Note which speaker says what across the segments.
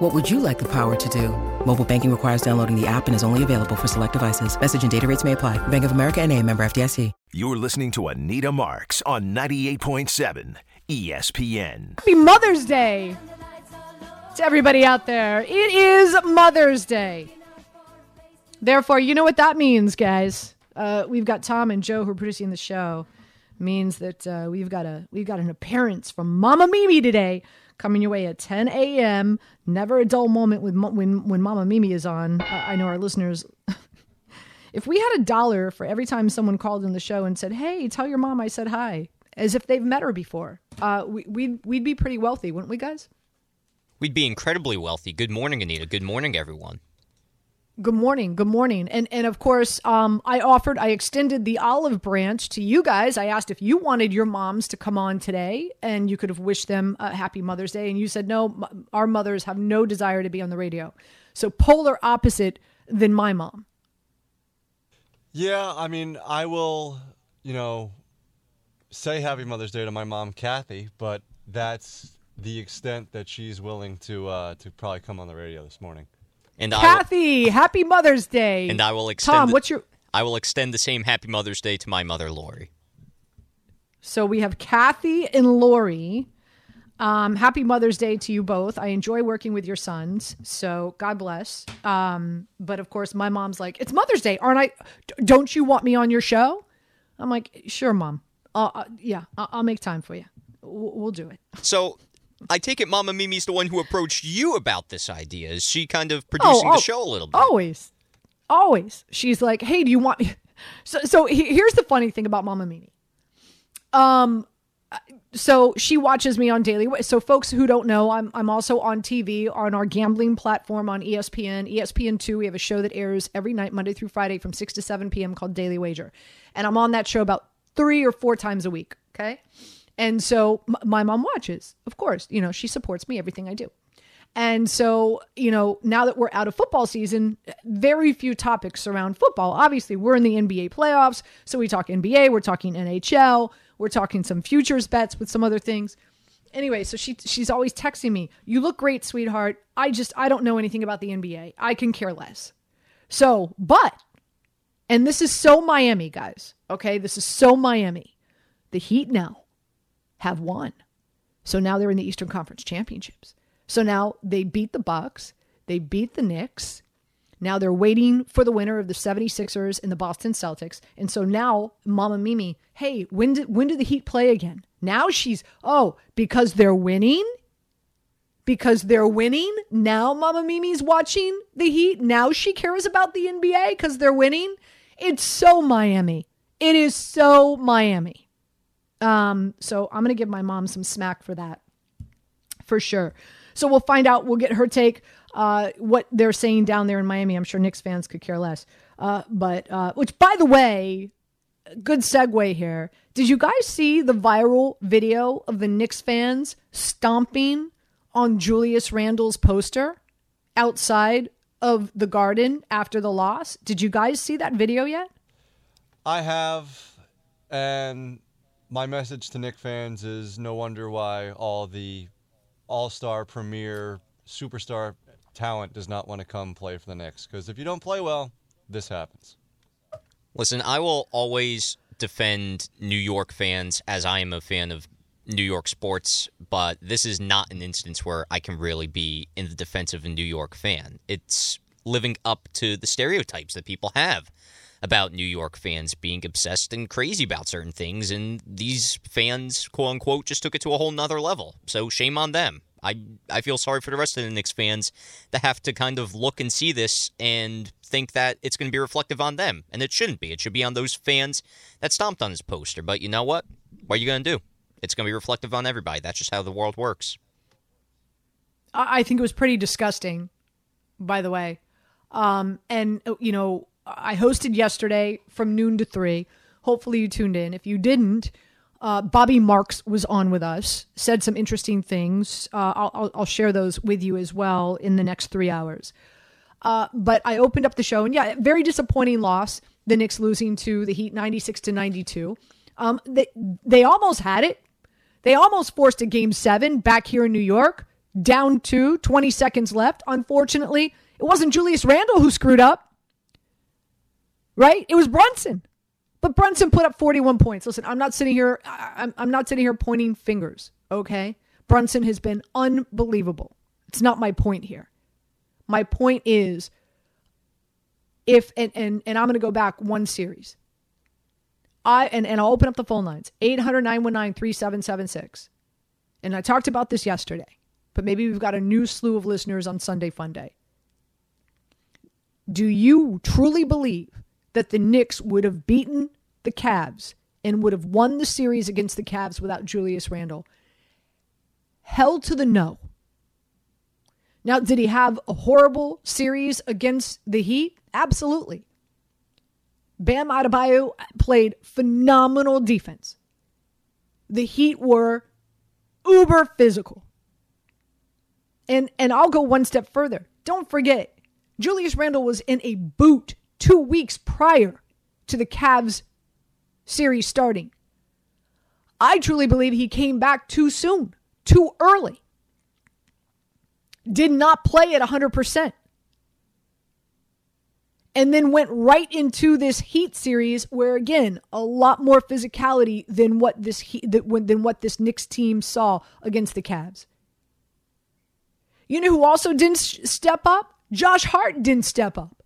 Speaker 1: What would you like the power to do? Mobile banking requires downloading the app and is only available for select devices. Message and data rates may apply. Bank of America and a member FDIC.
Speaker 2: You're listening to Anita Marks on 98.7 ESPN.
Speaker 3: Happy Mother's Day to everybody out there. It is Mother's Day. Therefore, you know what that means, guys. Uh, we've got Tom and Joe who are producing the show. Means that uh, we've got a we've got an appearance from Mama Mimi today, coming your way at 10 a.m. Never a dull moment with when when Mama Mimi is on. I know our listeners. if we had a dollar for every time someone called in the show and said, "Hey, tell your mom I said hi," as if they've met her before, uh, we, we'd we'd be pretty wealthy, wouldn't we, guys?
Speaker 4: We'd be incredibly wealthy. Good morning, Anita. Good morning, everyone.
Speaker 3: Good morning. Good morning. And and of course, um, I offered, I extended the olive branch to you guys. I asked if you wanted your moms to come on today, and you could have wished them a happy Mother's Day, and you said no. Our mothers have no desire to be on the radio. So polar opposite than my mom.
Speaker 5: Yeah, I mean, I will, you know, say Happy Mother's Day to my mom, Kathy, but that's the extent that she's willing to uh, to probably come on the radio this morning.
Speaker 4: And
Speaker 3: Kathy,
Speaker 4: will,
Speaker 3: happy Mother's Day.
Speaker 4: And I will extend.
Speaker 3: Tom, what's your?
Speaker 4: I will extend the same Happy Mother's Day to my mother, Lori.
Speaker 3: So we have Kathy and Lori. Um, happy Mother's Day to you both. I enjoy working with your sons, so God bless. Um, but of course, my mom's like, "It's Mother's Day, aren't I? Don't you want me on your show?" I'm like, "Sure, mom. Uh, uh, yeah, I'll make time for you. We'll do it."
Speaker 4: So I take it Mama Mimi's the one who approached you about this idea. Is she kind of producing oh, oh, the show a little bit?
Speaker 3: Always. Always. She's like, hey, do you want me? So, so here's the funny thing about Mama Mimi. Um, so she watches me on daily. So folks who don't know, I'm I'm also on TV on our gambling platform on ESPN, ESPN two. We have a show that airs every night, Monday through Friday, from six to seven p.m. called Daily Wager, and I'm on that show about three or four times a week. Okay, and so my mom watches, of course, you know, she supports me, everything I do. And so, you know, now that we're out of football season, very few topics around football. Obviously, we're in the NBA playoffs. So we talk NBA, we're talking NHL, we're talking some futures bets with some other things. Anyway, so she she's always texting me, "You look great, sweetheart. I just I don't know anything about the NBA. I can care less." So, but and this is so Miami, guys. Okay, this is so Miami. The Heat now have won. So now they're in the Eastern Conference Championships. So now they beat the Bucks, they beat the Knicks. Now they're waiting for the winner of the 76ers and the Boston Celtics. And so now Mama Mimi, hey, when did when do the Heat play again? Now she's oh, because they're winning? Because they're winning? Now Mama Mimi's watching the Heat. Now she cares about the NBA because they're winning. It's so Miami. It is so Miami. Um, so I'm going to give my mom some smack for that for sure. So we'll find out. We'll get her take. Uh, what they're saying down there in Miami. I'm sure Knicks fans could care less. Uh, but uh, which, by the way, good segue here. Did you guys see the viral video of the Knicks fans stomping on Julius Randle's poster outside of the Garden after the loss? Did you guys see that video yet?
Speaker 5: I have, and my message to Knick fans is no wonder why all the all-star premier superstar talent does not want to come play for the Knicks because if you don't play well, this happens.
Speaker 4: Listen, I will always defend New York fans as I am a fan of New York sports, but this is not an instance where I can really be in the defense of a New York fan. It's living up to the stereotypes that people have about New York fans being obsessed and crazy about certain things, and these fans, quote unquote, just took it to a whole nother level. So shame on them. I I feel sorry for the rest of the Knicks fans that have to kind of look and see this and think that it's going to be reflective on them, and it shouldn't be. It should be on those fans that stomped on his poster. But you know what? What are you going to do? It's going to be reflective on everybody. That's just how the world works.
Speaker 3: I think it was pretty disgusting, by the way. Um, and you know, I hosted yesterday from noon to three Hopefully you tuned in. If you didn't, uh, Bobby Marks was on with us, said some interesting things. Uh, I'll, I'll, share those with you as well in the next three hours. Uh, but I opened up the show, and yeah, very disappointing loss. The Knicks losing to the Heat, ninety-six to ninety-two. Um, they they almost had it. They almost forced a game seven back here in New York, down to 20 seconds left. Unfortunately, it wasn't Julius Randle who screwed up, right? It was Brunson. But Brunson put up 41 points. Listen, I'm not sitting here. I'm, I'm not sitting here pointing fingers. Okay, Brunson has been unbelievable. It's not my point here. My point is, if and and, and I'm going to go back one series. I and, and I'll open up the phone lines 800 919 3776. And I talked about this yesterday, but maybe we've got a new slew of listeners on Sunday Fun Day. Do you truly believe that the Knicks would have beaten the Cavs and would have won the series against the Cavs without Julius Randle? Hell to the no. Now, did he have a horrible series against the Heat? Absolutely. Bam Adebayo played phenomenal defense. The Heat were uber physical. And and I'll go one step further. Don't forget, Julius Randle was in a boot 2 weeks prior to the Cavs series starting. I truly believe he came back too soon, too early. Did not play at 100% and then went right into this Heat series where again a lot more physicality than what this than what this Knicks team saw against the Cavs. You know who also didn't step up? Josh Hart didn't step up.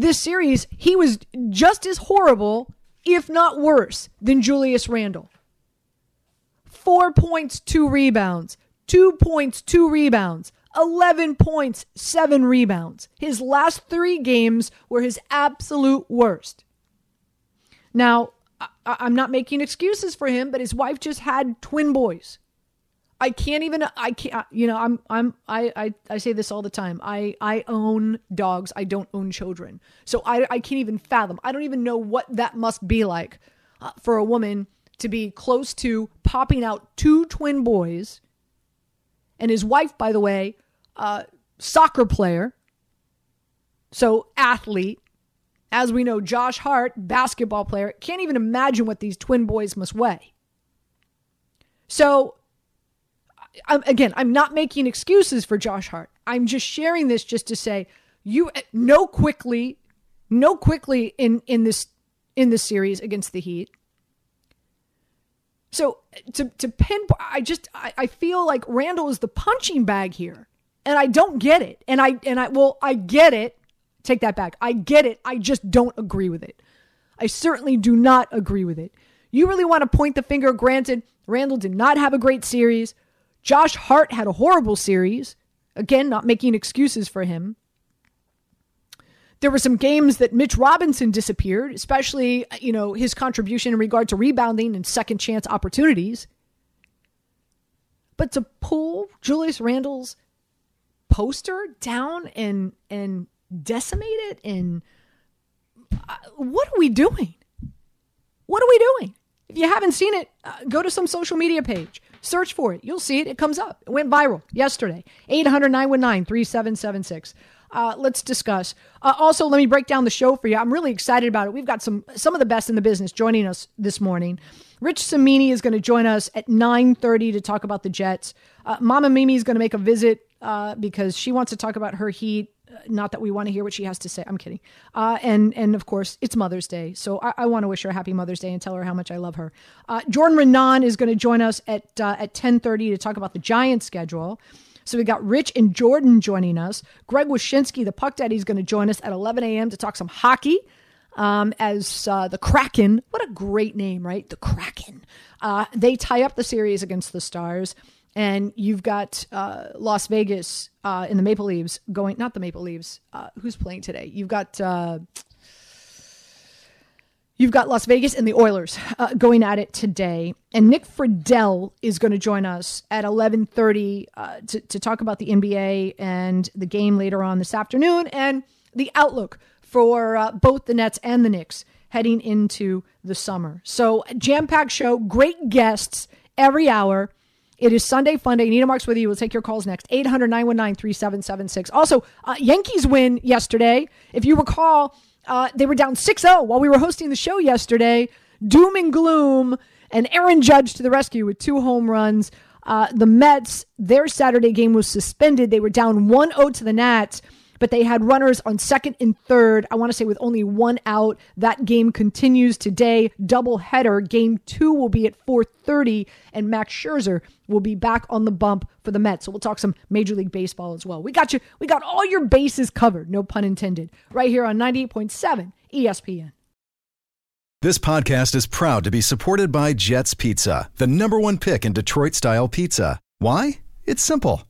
Speaker 3: This series, he was just as horrible, if not worse, than Julius Randle. Four points, two rebounds. Two points, two rebounds. 11 points, seven rebounds. His last three games were his absolute worst. Now, I- am not making excuses for him, but his wife just had twin boys. I can't even I can't you know I'm I'm I, I I say this all the time. I I own dogs. I don't own children. So I I can't even fathom. I don't even know what that must be like uh, for a woman to be close to popping out two twin boys and his wife, by the way, uh, soccer player, so athlete. As we know, Josh Hart, basketball player, can't even imagine what these twin boys must weigh. So, I'm, again, I'm not making excuses for Josh Hart. I'm just sharing this just to say you know quickly, know quickly in in this in this series against the Heat. So to to pinpoint, I just I, I feel like Randle is the punching bag here, and I don't get it. And I and I well I get it. Take that back. I get it. I just don't agree with it. I certainly do not agree with it. You really want to point the finger? Granted, Randle did not have a great series. Josh Hart had a horrible series. Again, not making excuses for him. There were some games that Mitch Robinson disappeared, especially, you know, his contribution in regard to rebounding and second chance opportunities. But to pull Julius Randle's poster down and and decimate it and uh, what are we doing? What are we doing? If you haven't seen it, uh, go to some social media page. Search for it. You'll see it. It comes up. It went viral yesterday. 800 919 3776 uh, let's discuss. Uh, also, let me break down the show for you. I'm really excited about it. We've got some some of the best in the business joining us this morning. Rich Cimini is going to join us at 9:30 to talk about the Jets. Uh, Mama Mimi is going to make a visit uh, because she wants to talk about her Heat. Uh, not that we want to hear what she has to say. I'm kidding. Uh, and and of course, it's Mother's Day, so I, I want to wish her a happy Mother's Day and tell her how much I love her. Jordan Raanan is going to join us at at 10:30 to talk about the Giants schedule. So we got Rich and Jordan joining us. Greg Wyshynski, the Puck Daddy, is going to join us at 11 a.m. to talk some hockey. Um, as uh, the Kraken, what a great name, right? The Kraken. Uh, they tie up the series against the Stars, and you've got uh, Las Vegas uh, in the Maple Leaves going. Not the Maple Leaves. Uh, who's playing today? You've got uh, You've got Las Vegas and the Oilers uh, going at it today, and Nick Friedell is going to join us at 11:30 uh, to to talk about the NBA and the game later on this afternoon and the outlook for both the Nets and the Knicks heading into the summer. So, jam packed show, great guests every hour. It is Sunday Fun Day. Nina Marks with you. We'll take your calls next. 800 919 3776. Also, uh, Yankees win yesterday. If you recall, uh, they were down 6 0 while we were hosting the show yesterday. Doom and gloom, and Aaron Judge to the rescue with two home runs. Uh, the Mets, their Saturday game was suspended. They were down 1 0 to the Nats but they had runners on second and third. I want to say with only one out. That game continues today. Double header. Game two will be at 4:30, and Max Scherzer will be back on the bump for the Mets. So we'll talk some Major League Baseball as well. We got you. We got all your bases covered. No pun intended. Right here on 98.7 ESPN.
Speaker 6: This podcast is proud to be supported by Jets Pizza, the number one pick in Detroit style pizza. Why? It's simple.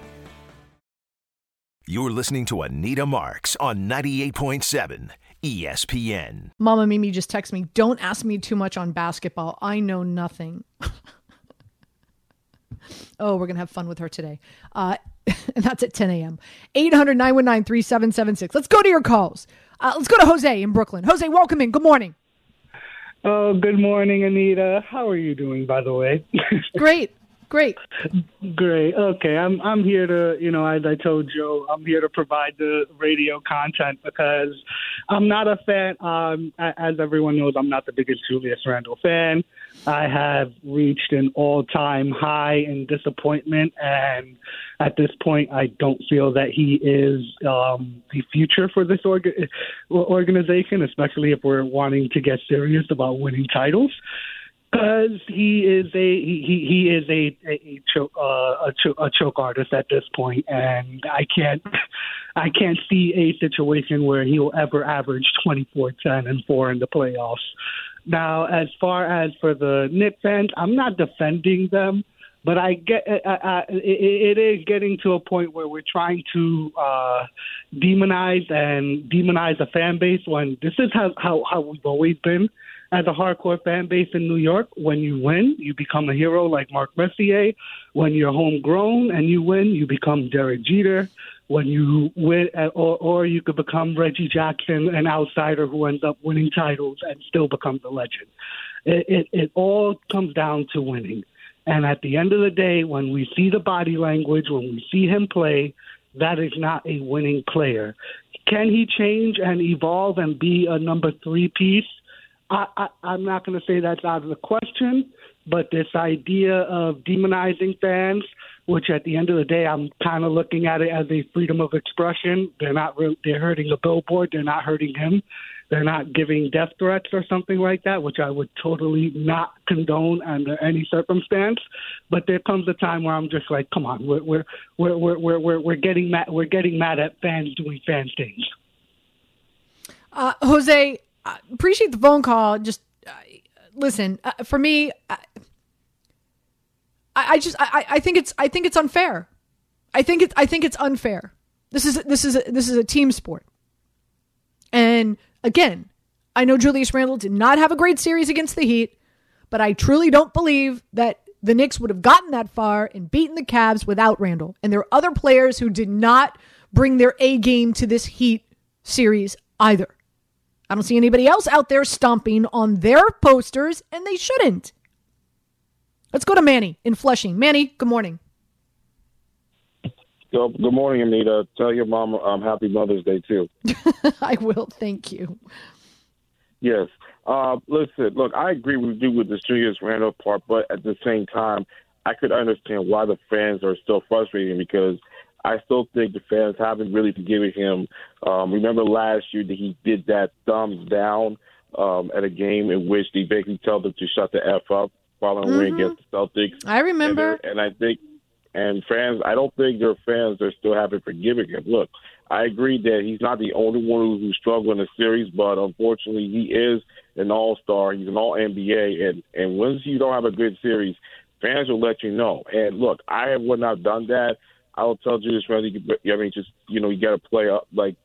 Speaker 2: You're listening to Anita Marks on 98.7 ESPN.
Speaker 3: Mama Mimi just texted me, don't ask me too much on basketball. I know nothing. oh, we're going to have fun with her today. Uh, and that's at 10 a.m. 800 919 3776. Let's go to your calls. Uh, let's go to Jose in Brooklyn. Jose, welcome in. Good morning.
Speaker 7: Oh, good morning, Anita. How are you doing, by the way?
Speaker 3: Great. Great.
Speaker 7: Great. Okay, I'm I'm here to you know as I told Joe, I'm here to provide the radio content because I'm not a fan. Um, as everyone knows, I'm not the biggest Julius Randle fan. I have reached an all-time high in disappointment, and at this point, I don't feel that he is um, the future for this orga- organization, especially if we're wanting to get serious about winning titles because he is a he he is a a, choke uh, a, cho- a choke artist at this point, and I can't I can't see a situation where he will ever average twenty four ten and four in the playoffs. Now, as far as for the Knicks fans, I'm not defending them, but I get I, I, it, it is getting to a point where we're trying to uh, demonize and demonize a fan base when this is how how, how we've always been as a hardcore fan base in New York, when you win, you become a hero like Mark Messier. When you're homegrown and you win, you become Derek Jeter. When you win, or, or you could become Reggie Jackson, an outsider who ends up winning titles and still becomes a legend. It, it, it all comes down to winning. And at the end of the day, when we see the body language, when we see him play, that is not a winning player. Can he change and evolve and be a number three piece? I, I, I'm not going to say that's out of the question, but this idea of demonizing fans, which at the end of the day, I'm kind of looking at it as a freedom of expression. They're not re- they're hurting a billboard. They're not hurting him. They're not giving death threats or something like that, which I would totally not condone under any circumstance. But there comes a time where I'm just like, come on, we're we're we're we're we're, we're, we're getting mad. We're getting mad at fans doing fan things.
Speaker 3: Uh, Jose, I appreciate the phone call. Just uh, listen, uh, for me, I, I just I, I think it's I think it's unfair. I think it I think it's unfair. This is this is this is a team sport. And again, I know Julius Randle did not have a great series against the Heat, but I truly don't believe that the Knicks would have gotten that far and beaten the Cavs without Randle. And there are other players who did not bring their A game to this Heat series either. I don't see anybody else out there stomping on their posters, and they shouldn't. Let's go to Manny in Flushing. Manny, good morning.
Speaker 8: Good, morning, Anita. Tell your mom um, happy Mother's Day, too.
Speaker 3: I will. Thank you.
Speaker 8: Yes. Uh, listen, look, I agree with you with the Julius Randle part, but at the same time, I could understand why the fans are still frustrated because I still think the fans haven't really forgiven him. Um, remember last year that he did that thumbs down um, at a game in which they basically told them to shut the f up following mm-hmm. win against the Celtics.
Speaker 3: I remember,
Speaker 8: and, and I think, and fans, I don't think their fans are still haven't forgiven him. Look, I agree that he's not the only one who struggled in the series, but unfortunately, he is an All Star. He's an All NBA, and and once you don't have a good series, fans will let you know. And look, I would not have done that. I will tell Julius Randle, I mean, just you know, you got to play up, like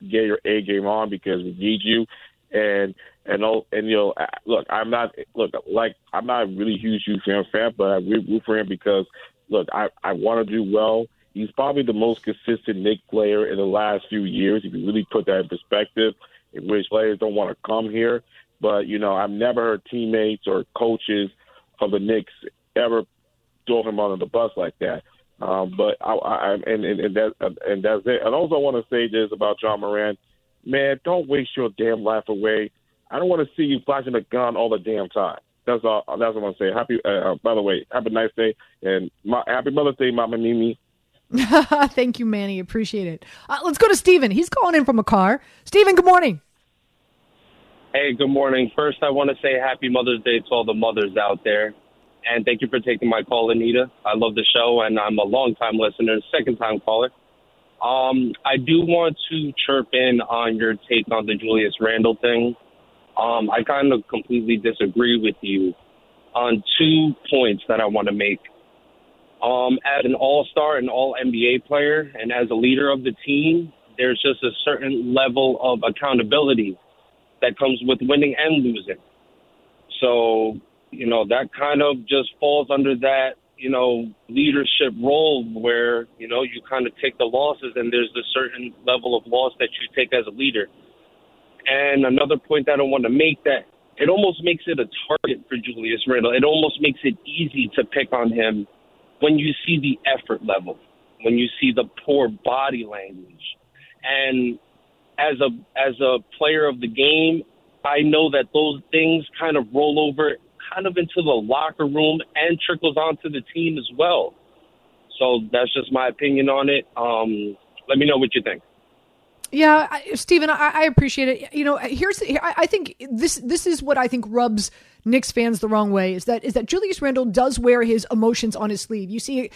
Speaker 8: get your A game on because we need you. And and oh, and you know, look, I'm not look like I'm not a really huge Hugh fan fan, but I root for him because look, I I want to do well. He's probably the most consistent Knick player in the last few years. If you really put that in perspective, in which players don't want to come here. But you know, I've never heard teammates or coaches of the Knicks ever throw him under the bus like that. Um, but I, I and, and and that and that's it. And also, I want to say this about Ja Morant, man, don't waste your damn life away. I don't want to see you flashing a gun all the damn time. That's all. That's what I want to say. Happy. Uh, uh, by the way, happy nice day and my, happy Mother's Day, Mama Mimi.
Speaker 3: Thank you, Manny. Appreciate it. Uh, let's go to Steven. He's calling in from a car. Steven, good morning.
Speaker 9: Hey, good morning. First, I want to say happy Mother's Day to all the mothers out there. And thank you for taking my call, Anita. I love the show, and I'm a long time listener, second time caller. Um, I do want to chirp in on your take on the Julius Randle thing. Um, I kind of completely disagree with you on two points that I want to make. Um, as an all star and all NBA player, and as a leader of the team, there's just a certain level of accountability that comes with winning and losing. So you know, that kind of just falls under that, you know, leadership role where, you know, you kind of take the losses and there's a certain level of loss that you take as a leader. And another point that I want to make that it almost makes it a target for Julius Randle. It almost makes it easy to pick on him when you see the effort level, when you see the poor body language. And as a as a player of the game, I know that those things kind of roll over kind of into the locker room and trickles onto the team as well. So that's just my opinion on it. Um, let me know what you think.
Speaker 3: Yeah, I, Stephen, I, I, appreciate it. You know, here's I, I think this this is what I think rubs Knicks fans the wrong way is that is that Julius Randle does wear his emotions on his sleeve. You see,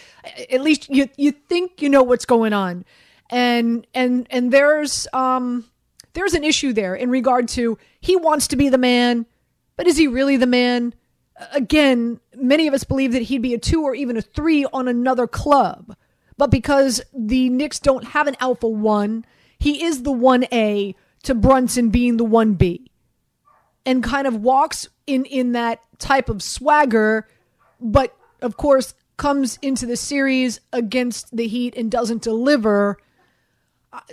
Speaker 3: at least you you think you know what's going on, and and and there's um there's an issue there in regard to he wants to be the man, but is he really the man? Again, many of us believe that he'd be a two or even a three on another club. But because the Knicks don't have an alpha one, he is the 1A to Brunson being the 1B. And kind of walks in, in that type of swagger, but of course comes into the series against the Heat and doesn't deliver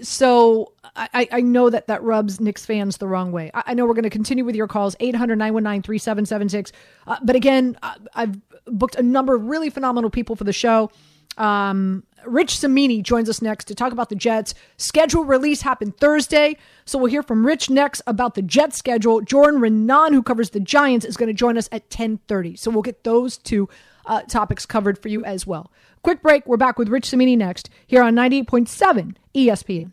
Speaker 3: so I, I know that that rubs Knicks fans the wrong way. I, know we're going to continue with your calls, 800 919 3776. Uh, but again, I've booked a number of really phenomenal people for the show. Um, Rich Cimini joins us next to talk about the Jets. Schedule release happened Thursday, so we'll hear from Rich next about the Jets schedule. Jordan Raanan, who covers the Giants, is going to join us at 1030. So we'll get those two uh, topics covered for you as well. Quick break. We're back with Rich Cimini next here on 98.7 ESPN.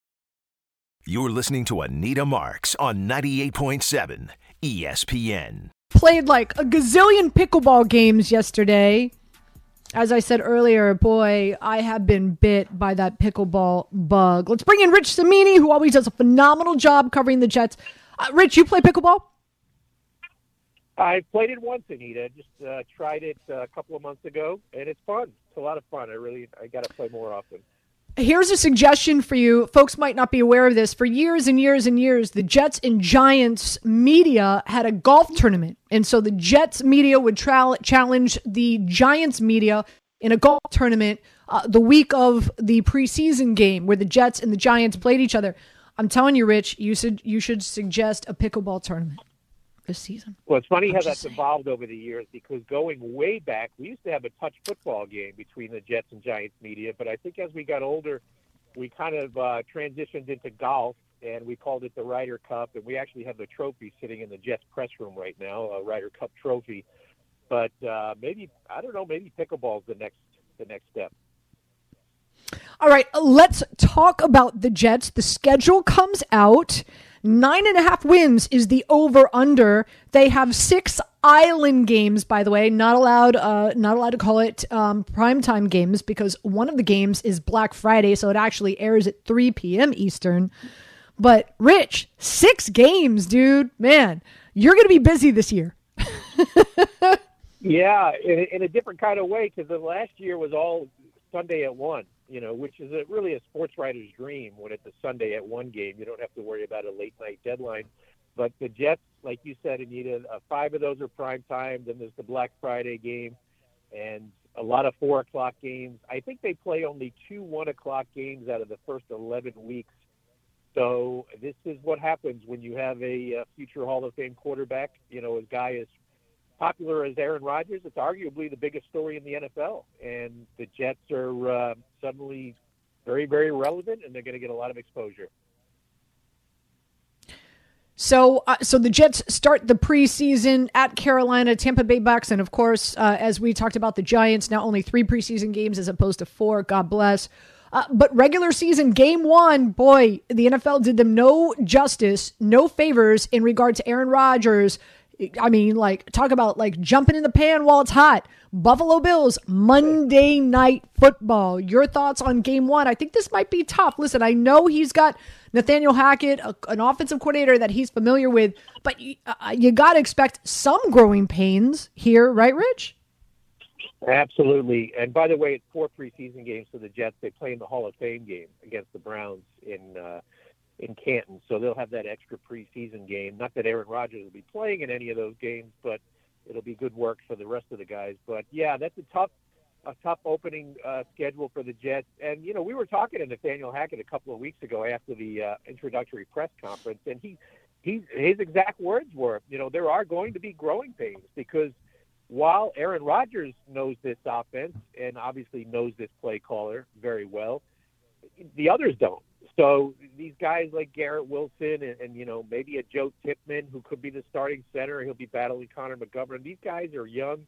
Speaker 2: You're listening to Anita Marks on 98.7 ESPN.
Speaker 3: Played like a gazillion pickleball games yesterday. As I said earlier, boy, I have been bit by that pickleball bug. Let's bring in Rich Cimini, who always does a phenomenal job covering the Jets. Uh, Rich, you play pickleball?
Speaker 10: I played it once, Anita. Just uh, tried it uh, a couple of months ago, and it's fun. It's a lot of fun. I really, I got to play more often.
Speaker 3: Here's a suggestion for you. Folks might not be aware of this. For years and years and years, the Jets and Giants media had a golf tournament. And so the Jets media would tra- challenge the Giants media in a golf tournament uh, the week of the preseason game where the Jets and the Giants played each other. I'm telling you, Rich, you should you should suggest a pickleball tournament this season.
Speaker 10: Well, it's funny
Speaker 3: I'm
Speaker 10: how that's evolved over the years because going way back, we used to have a touch football game between the Jets and Giants media, but I think as we got older, we kind of uh, transitioned into golf and we called it the Ryder Cup, and we actually have the trophy sitting in the Jets press room right now, a Ryder Cup trophy. But uh, maybe I don't know, maybe pickleball's the next the next step.
Speaker 3: All right, let's talk about the Jets. The schedule comes out. Nine and a half wins is the over under. They have six island games, by the way. Not allowed, uh, not allowed to call it um, primetime games because one of the games is Black Friday, so it actually airs at 3 p.m. Eastern. But Rich, six games, dude. Man, you're going to be busy this year.
Speaker 10: Yeah, in, in a different kind of way because the last year was all Sunday at one. You know, which is a, really a sports writer's dream when it's a Sunday at one game. You don't have to worry about a late night deadline. But the Jets, like you said, Anita, uh, five of those are prime time. Then there's the Black Friday game, and a lot of four o'clock games. I think they play only two one o'clock games out of the first eleven weeks. So this is what happens when you have a, uh future Hall of Fame quarterback. You know, a guy as popular as Aaron Rodgers. It's arguably the biggest story in the NFL, and the Jets are uh, suddenly very, very relevant, and they're going to get a lot of exposure.
Speaker 3: So, uh, so the Jets start the preseason at Carolina, Tampa Bay Bucks, and of course, uh, as we talked about, the Giants now only three preseason games as opposed to four. God bless. Uh, but regular season game one, boy, the NFL did them no justice, no favors in regard to Aaron Rodgers. I mean, like talk about like jumping in the pan while it's hot. Buffalo Bills Monday Night Football. Your thoughts on Game One? I think this might be tough. Listen, I know he's got Nathaniel Hackett, a, an offensive coordinator that he's familiar with, but you, uh, you got to expect some growing pains here, right, Rich?
Speaker 10: Absolutely. And by the way, it's four preseason games for the Jets. They play in the Hall of Fame game against the Browns in uh, in Canton, so they'll have that extra preseason game. Not that Aaron Rodgers will be playing in any of those games, but it'll be good work for the rest of the guys. But yeah, that's a tough a tough opening uh, schedule for the Jets. And you know, we were talking to Nathaniel Hackett a couple of weeks ago after the uh, introductory press conference, and he he his exact words were, you know, there are going to be growing pains because while Aaron Rodgers knows this offense and obviously knows this play caller very well, the others don't. So these guys like Garrett Wilson and, and you know maybe a Joe Tippmann who could be the starting center, he'll be battling Connor McGovern. These guys are young.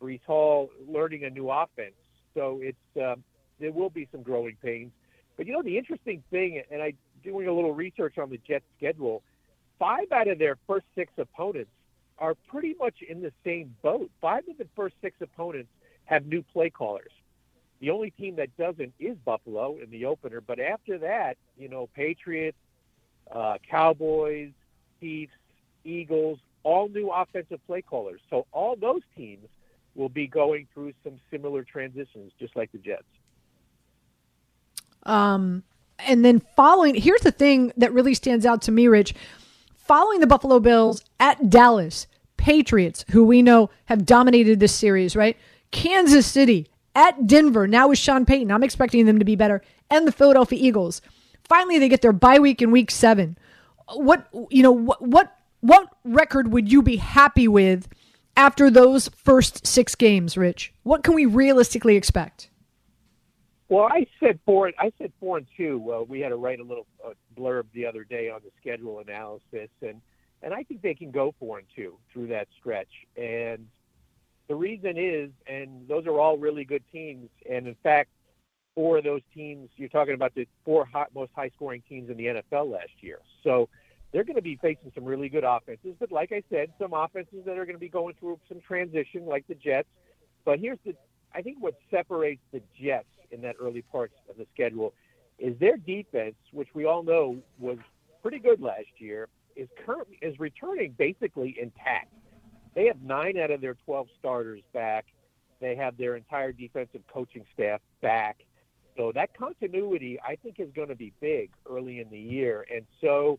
Speaker 10: Breece Hall learning a new offense, so it's um, there will be some growing pains. But you know the interesting thing, and I doing a little research on the Jets schedule, five out of their first six opponents are pretty much in the same boat. Five of the first six opponents have new play callers. The only team that doesn't is Buffalo in the opener. But after that, you know, Patriots, uh, Cowboys, Chiefs, Eagles, all new offensive play callers. So all those teams will be going through some similar transitions, just like the Jets.
Speaker 3: Um, and then following, here's the thing that really stands out to me, Rich. Following the Buffalo Bills at Dallas, Patriots, who we know have dominated this series, right? Kansas City at Denver, now with Sean Payton. I'm expecting them to be better. And the Philadelphia Eagles. Finally, they get their bye week in week seven. What, you know, what, what, what record would you be happy with after those first six games, Rich? What can we realistically expect?
Speaker 10: Well, I said four. I said four and two. Uh, we had to write a little uh, blurb the other day on the schedule analysis, and and I think they can go four and two through that stretch. And the reason is, and those are all really good teams. And in fact, four of those teams. You're talking about the four hot, most high-scoring teams in the NFL last year. So they're going to be facing some really good offenses. But like I said, some offenses that are going to be going through some transition, like the Jets. But here's the, I think what separates the Jets in that early parts of the schedule is their defense, which we all know was pretty good last year, is currently is returning basically intact. They have nine out of their 12 starters back. They have their entire defensive coaching staff back. So that continuity, I think, is going to be big early in the year. And so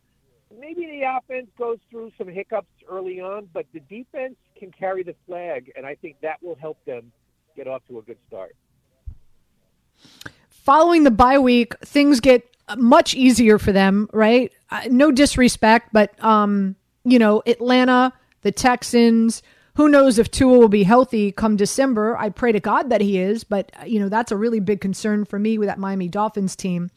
Speaker 10: maybe the offense goes through some hiccups early on, but the defense can carry the flag, and I think that will help them get off to a good start.
Speaker 3: Following the bye week, things get much easier for them, right? Uh, no disrespect, but um, you know, Atlanta, the Texans. Who knows if Tua will be healthy come December? I pray to God that he is, but uh, you know that's a really big concern for me with that Miami Dolphins team.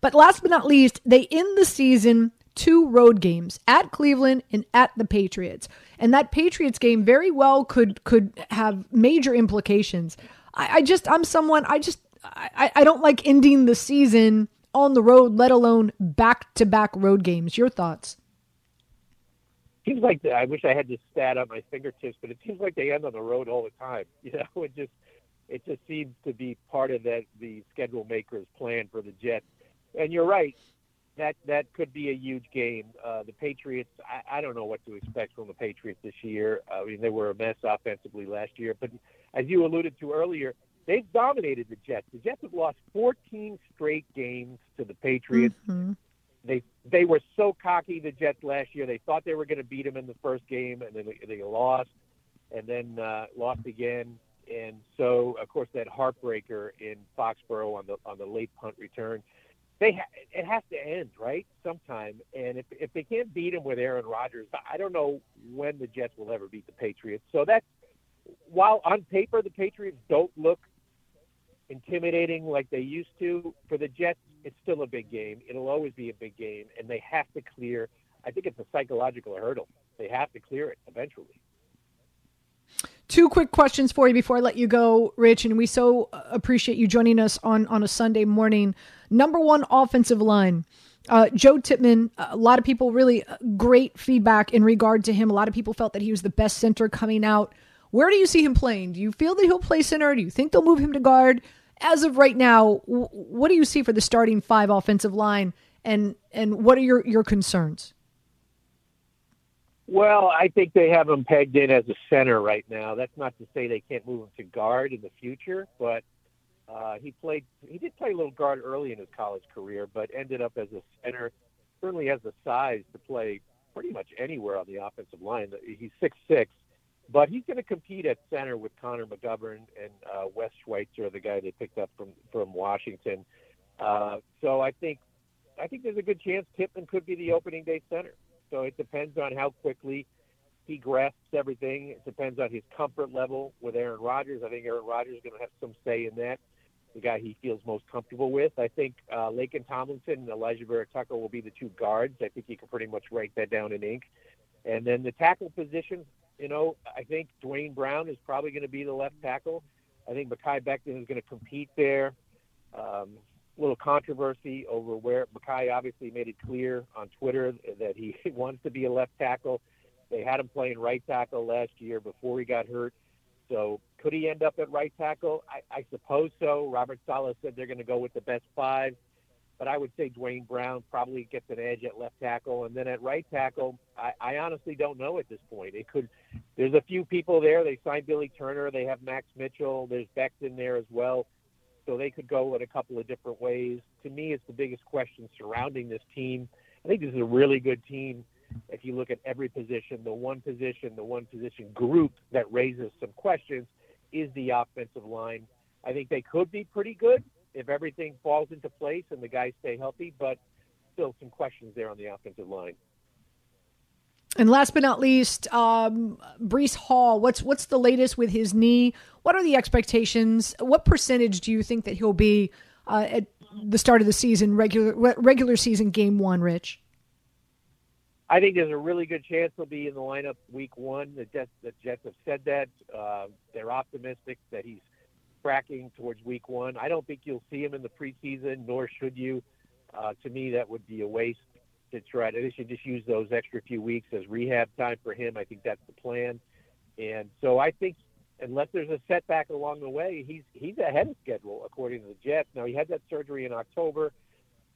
Speaker 3: But last but not least, they end the season two road games at Cleveland and at the Patriots. And that Patriots game very well could could have major implications. I, I just I'm someone I just I, I don't like ending the season on the road, let alone back to back road games. Your thoughts?
Speaker 10: Seems like the, I wish I had this stat at my fingertips, but it seems like they end on the road all the time. You know, it just it just seems to be part of that the schedule makers plan for the Jets. And you're right, that that could be a huge game. Uh, the Patriots, I, I don't know what to expect from the Patriots this year. I mean, they were a mess offensively last year, but as you alluded to earlier, they've dominated the Jets. The Jets have lost 14 straight games to the Patriots.
Speaker 3: Mm-hmm.
Speaker 10: They they were so cocky the Jets last year. They thought they were going to beat them in the first game, and then they, lost, and then uh, lost again. And so, of course, that heartbreaker in Foxborough on the on the late punt return they ha- it has to end right sometime. And if if they can't beat them with Aaron Rodgers, I don't know when the Jets will ever beat the Patriots. So that's while on paper the Patriots don't look intimidating like they used to for the Jets, it's still a big game. It'll always be a big game, and they have to clear. I think it's a psychological hurdle. They have to clear it eventually.
Speaker 3: Two quick questions for you before I let you go, Rich, and we so appreciate you joining us on on a Sunday morning. Number one offensive line. Uh, Joe Tippmann, a lot of people really uh, great feedback in regard to him. A lot of people felt that he was the best center coming out. Where do you see him playing? Do you feel that he'll play center? Do you think they'll move him to guard? As of right now, w- what do you see for the starting five offensive line, and and what are your your concerns?
Speaker 10: Well, I think they have him pegged in as a center right now. That's not to say they can't move him to guard in the future, but uh, he played. He did play a little guard early in his college career, but ended up as a center. Certainly has the size to play pretty much anywhere on the offensive line. He's six six, but he's going to compete at center with Connor McGovern and uh, Wes Schweitzer, the guy they picked up from from Washington. Uh, so I think I think there's a good chance Tippmann could be the opening day center. So it depends on how quickly he grasps everything. It depends on his comfort level with Aaron Rodgers. I think Aaron Rodgers is going to have some say in that. The guy he feels most comfortable with. I think uh, and Tomlinson and Alijah Vera-Tucker will be the two guards. I think you can pretty much write that down in ink. And then the tackle position, you know, I think Duane Brown is probably going to be the left tackle. I think Mekhi Becton is going to compete there. Um, little controversy over where Mekhi obviously made it clear on Twitter that he wants to be a left tackle. They had him playing right tackle last year before he got hurt. So could he end up at right tackle? I, I suppose so. Robert Saleh said they're going to go with the best five, but I would say Duane Brown probably gets an edge at left tackle, and then at right tackle, I, I honestly don't know at this point. It could. There's a few people there. They signed Billy Turner. They have Max Mitchell. There's Becton there as well. So they could go in a couple of different ways. To me, it's the biggest question surrounding this team. I think this is a really good team. If you look at every position, the one position, the one position group that raises some questions is the offensive line. I think they could be pretty good if everything falls into place and the guys stay healthy, but still some questions there on the offensive line.
Speaker 3: And last but not least, um, Breece Hall. What's what's the latest with his knee? What are the expectations? What percentage do you think that he'll be uh, at the start of the season, regular regular season, game one? Rich.
Speaker 10: I think there's a really good chance he'll be in the lineup week one. The Jets, the Jets have said that. Uh, they're optimistic that he's tracking towards week one. I don't think you'll see him in the preseason, nor should you. Uh, to me, that would be a waste to try to. They should just use those extra few weeks as rehab time for him. I think that's the plan. And so I think unless there's a setback along the way, he's he's ahead of schedule according to the Jets. Now he had that surgery in October,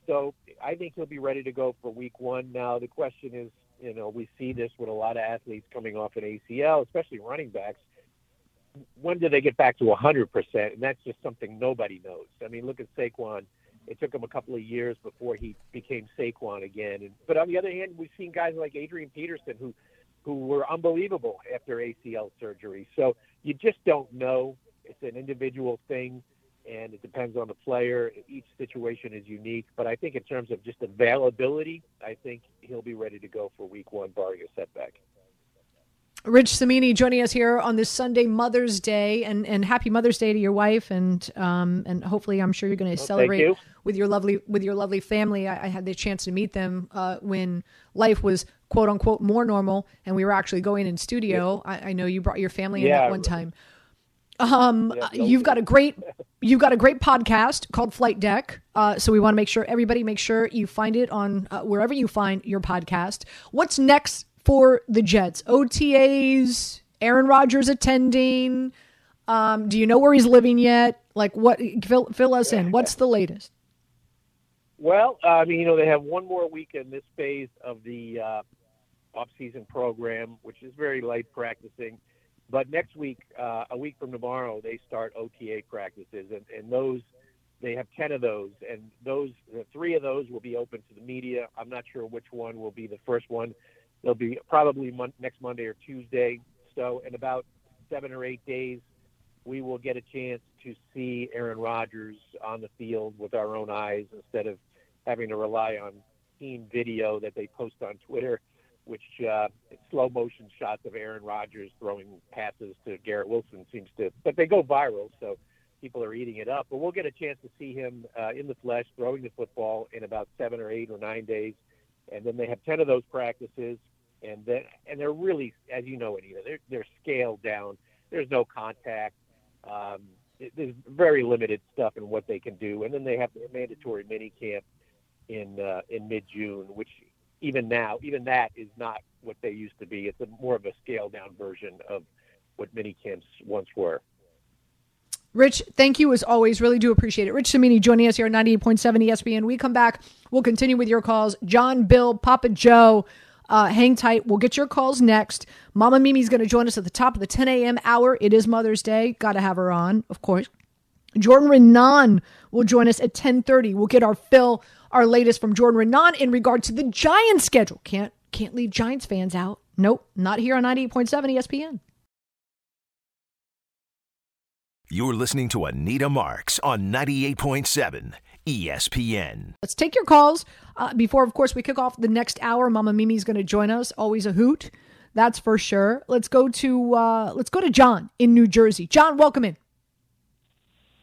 Speaker 10: so I think he'll be ready to go for Week One. Now the question is, you know, we see this with a lot of athletes coming off an ACL, especially running backs. When do they get back to 100%? And that's just something nobody knows. I mean, look at Saquon. It took him a couple of years before he became Saquon again. And, but on the other hand, we've seen guys like Adrian Peterson who who were unbelievable after ACL surgery. So you just don't know. It's an individual thing, and it depends on the player. Each situation is unique. But I think in terms of just availability, I think he'll be ready to go for Week One, barring a setback.
Speaker 3: Rich Cimini joining us here on this Sunday Mother's Day, and, and happy Mother's Day to your wife, and um, and hopefully I'm sure you're going to
Speaker 10: Well,
Speaker 3: celebrate
Speaker 10: you.
Speaker 3: with your lovely with your lovely family. I, I had the chance to meet them uh, when life was quote unquote more normal, and we were actually going in studio. I, I know you brought your family in
Speaker 10: Yeah,
Speaker 3: that
Speaker 10: I
Speaker 3: one time. Um,
Speaker 10: Yeah,
Speaker 3: you've got a great you've got a great podcast called Flight Deck. Uh, so we want to make sure everybody make sure you find it on uh, wherever you find your podcast. What's next for the Jets? OTAs, Aaron Rodgers attending. Um, do you know where he's living yet? Like what? Fill, fill us in. What's the latest?
Speaker 10: Well, uh, I mean, you know, they have one more week in this phase of the uh, off-season program, which is very light practicing. But next week, uh, a week from tomorrow, they start OTA practices, and, and those they have ten of those, and those three of those will be open to the media. I'm not sure which one will be the first one. They'll be probably mon- next Monday or Tuesday. So in about seven or eight days, we will get a chance to see Aaron Rodgers on the field with our own eyes instead of having to rely on team video that they post on Twitter, which uh, slow motion shots of Aaron Rodgers throwing passes to Garrett Wilson seems to, but they go viral, so people are eating it up. But we'll get a chance to see him uh, in the flesh throwing the football in about seven or eight or nine days, and then they have ten of those practices, and then and they're really, as you know, Anita, they're they're scaled down. There's no contact. Um, there's very limited stuff in what they can do, and then they have their mandatory mini camp in uh, in mid June, which even now, even that is not what they used to be. It's a more of a scaled down version of what mini camps once were.
Speaker 3: Rich, thank you as always. Really do appreciate it. Rich Cimini joining us here at 98.7 ESPN. We come back. We'll continue with your calls. John, Bill, Papa Joe, uh, hang tight. We'll get your calls next. Mama Mimi's going to join us at the top of the 10 a.m. hour. It is Mother's Day. Got to have her on, of course. Jordan Raanan will join us at 10:30. We'll get our fill, our latest from Jordan Raanan in regard to the Giants schedule. Can't can't leave Giants fans out. Nope, not here on 98.7 ESPN.
Speaker 2: You're listening to Anita Marks on 98.7 ESPN.
Speaker 3: Let's take your calls uh, before, of course, we kick off the next hour. Mama Mimi's going to join us. Always a hoot, that's for sure. Let's go to uh, let's go to John in New Jersey. John, welcome in.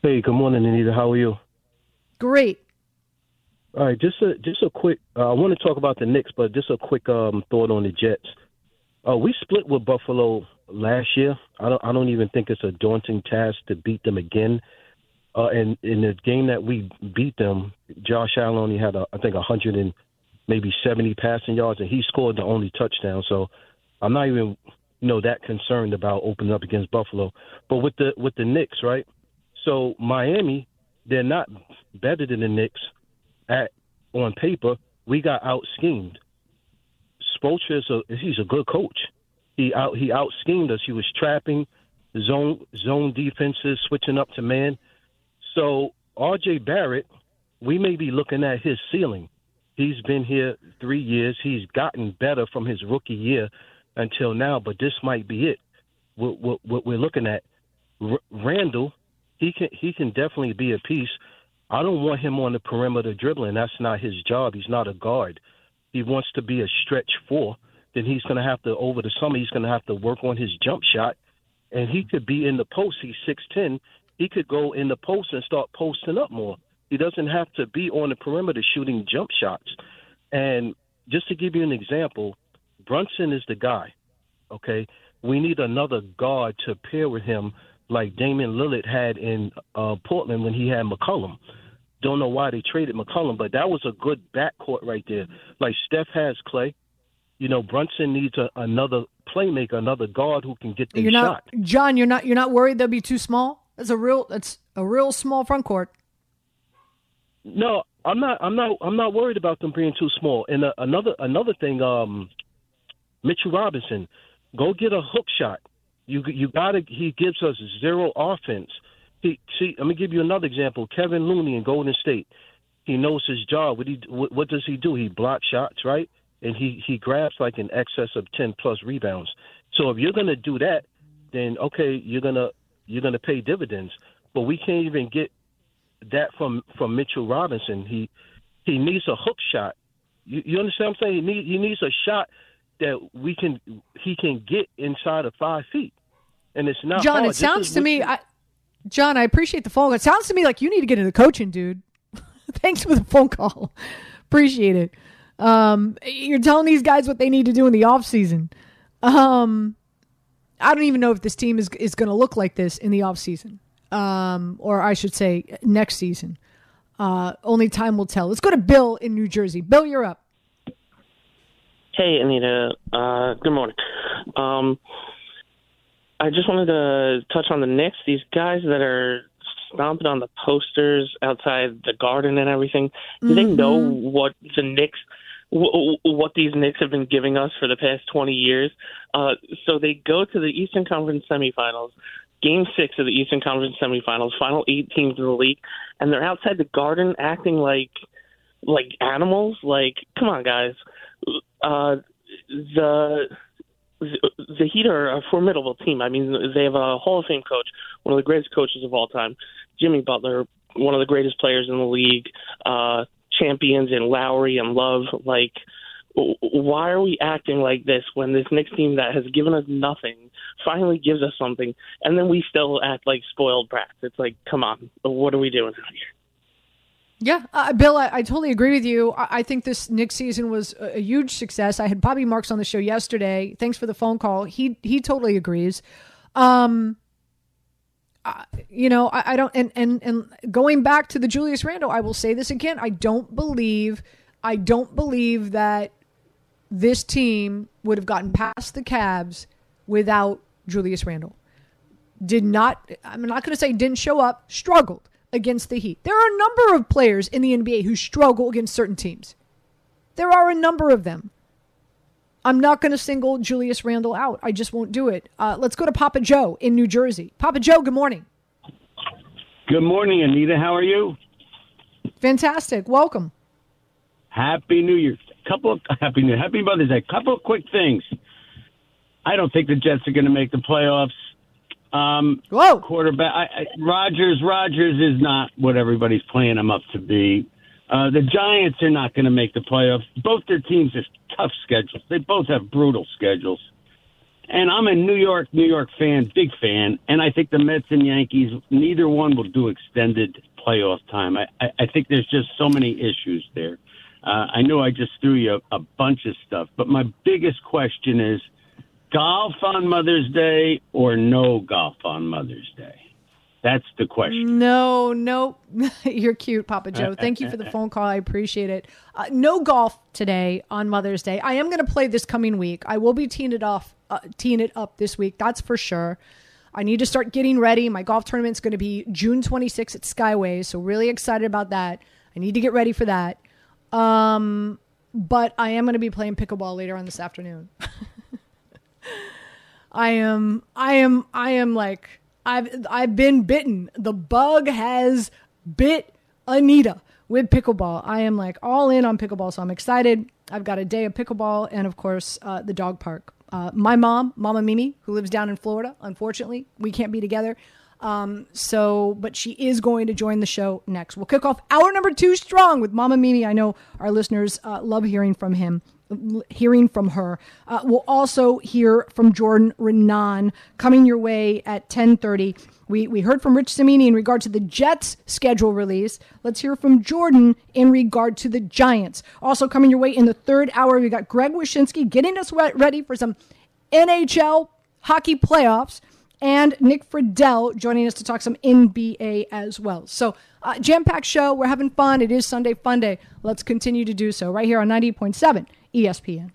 Speaker 11: Hey, good morning, Anita. How are you?
Speaker 3: Great.
Speaker 11: All right, just a just a quick. Uh, I want to talk about the Knicks, but just a quick um, thought on the Jets. Uh, we split with Buffalo last year. I don't. I don't even think it's a daunting task to beat them again. Uh, and in the game that we beat them, Josh Allen only had, a, I think, a hundred and maybe seventy passing yards, and he scored the only touchdown. So I'm not even, you know, that concerned about opening up against Buffalo. But with the with the Knicks, right? So Miami, they're not better than the Knicks at on paper. We got out schemed. Spoelstra is a he's a good coach. He out he out schemed us. He was trapping zone zone defenses, switching up to man. So RJ Barrett, we may be looking at his ceiling. He's been here three years. He's gotten better from his rookie year until now, but this might be it. What, what, what we're looking at, R- Randle, he can he can definitely be a piece. I don't want him on the perimeter dribbling. That's not his job. He's not a guard. He wants to be a stretch four. Then he's going to have to over the summer. He's going to have to work on his jump shot, and he could be in the post. He's six ten. He could go in the post and start posting up more. He doesn't have to be on the perimeter shooting jump shots. And just to give you an example, Brunson is the guy. Okay, we need another guard to pair with him like Damian Lillard had in uh, Portland when he had McCollum. Don't know why they traded McCollum, but that was a good backcourt right there. Like Steph has Clay. You know, Brunson needs a, another playmaker, another guard who can get the shot.
Speaker 3: John. You're not. You're not worried they'll be too small. That's a real. That's a real small front court.
Speaker 11: No, I'm not. I'm not. I'm not worried about them being too small. And uh, another another thing, um, Mitchell Robinson, go get a hook shot. You you gotta. He gives us zero offense. He see. Let me give you another example. Kevin Looney in Golden State. He knows his job. What he what, does he do? He blocks shots, right? And he he grabs like in excess of ten plus rebounds. So if you're gonna do that, then okay, you're gonna you're gonna pay dividends. But we can't even get that from from Mitchell Robinson. He he needs a hook shot. You, you understand what I'm saying? He, need, he needs a shot that we can he can get inside of five feet, and it's not.
Speaker 3: John,
Speaker 11: hard.
Speaker 3: it sounds to me. I, John, I appreciate the phone. call. It sounds to me like you need to get into coaching, dude. Thanks for the phone call. appreciate it. Um, you're telling these guys what they need to do in the off season. Um, I don't even know if this team is is going to look like this in the off season. Um, or I should say next season. Uh, only time will tell. Let's go to Bill in New Jersey. Bill, you're up.
Speaker 12: Hey, Anita. Uh, good morning. Um, I just wanted to touch on the Knicks. These guys that are stomping on the posters outside the garden and everything. Do they know what the Knicks, what these Knicks have been giving us for the past 20 years? Uh, so they go to the Eastern Conference semifinals, Game Six of the Eastern Conference semifinals, final eight teams in the league, and they're outside the garden acting like like animals. Like, come on, guys. Uh, the the Heat are a formidable team. I mean, they have a Hall of Fame coach, one of the greatest coaches of all time, Jimmy Butler, one of the greatest players in the league, uh, champions in Lowry and Love. Like, why are we acting like this when this Knicks team that has given us nothing finally gives us something, and then we still act like spoiled brats? It's like, come on, what are we doing out here?
Speaker 3: Yeah, uh, Bill, I, I totally agree with you. I, I think this Knicks season was a, a huge success. I had Bobby Marks on the show yesterday. Thanks for the phone call. He he totally agrees. Um, you know, I, I don't, and and and going back to the Julius Randle, I will say this again. I don't believe, I don't believe that this team would have gotten past the Cavs without Julius Randle. Did not, I'm not going to say didn't show up, struggled against the Heat. There are a number of players in the NBA who struggle against certain teams. There are a number of them. I'm not going to single Julius Randle out. I just won't do it. Uh, let's go to Papa Joe in New Jersey. Papa Joe, good morning.
Speaker 13: Good morning, Anita. How are you?
Speaker 3: Fantastic. Welcome.
Speaker 13: Happy New Year. Couple of happy New Happy Mother's Day. Couple of quick things. I don't think the Jets are going to make the playoffs. Um,
Speaker 3: Whoa.
Speaker 13: Quarterback I, I, Rodgers. Rodgers is not what everybody's playing him up to be. Uh, the Giants are not going to make the playoffs. Both their teams have tough schedules. They both have brutal schedules. And I'm a New York, New York fan, big fan. And I think the Mets and Yankees, neither one will do extended playoff time. I, I, I think there's just so many issues there. Uh, I know I just threw you a, a bunch of stuff, but my biggest question is golf on Mother's Day or no golf on Mother's Day? That's the question.
Speaker 3: No, no, you're cute, Papa Joe. Thank you for the phone call. I appreciate it. Uh, no golf today on Mother's Day. I am going to play this coming week. I will be teeing it off, uh, teeing it up this week. That's for sure. I need to start getting ready. My golf tournament's going to be June 26th at Skyways, so really excited about that. I need to get ready for that. Um, but I am going to be playing pickleball later on this afternoon. I am I am I am like I've I've been bitten. The bug has bit Anita with pickleball. I am like all in on pickleball, so I'm excited. I've got a day of pickleball and of course uh, the dog park. Uh, my mom, Mama Mimi, who lives down in Florida, unfortunately, we can't be together. Um, so, but she is going to join the show next. We'll kick off hour number two strong with Mama Mimi. I know our listeners uh, love hearing from him hearing from her. Uh, we'll also hear from Jordan Raanan coming your way at 1030. We, we heard from Rich Cimini in regard to the Jets schedule release. Let's hear from Jordan in regard to the Giants. Also coming your way in the third hour, we got Greg Wyshynski getting us ready for some NHL hockey playoffs. and Nick Friedell joining us to talk some NBA as well. So, uh, jam packed show. We're having fun. It is Sunday Fun Day. Let's continue to do so right here on 90.7 ESPN.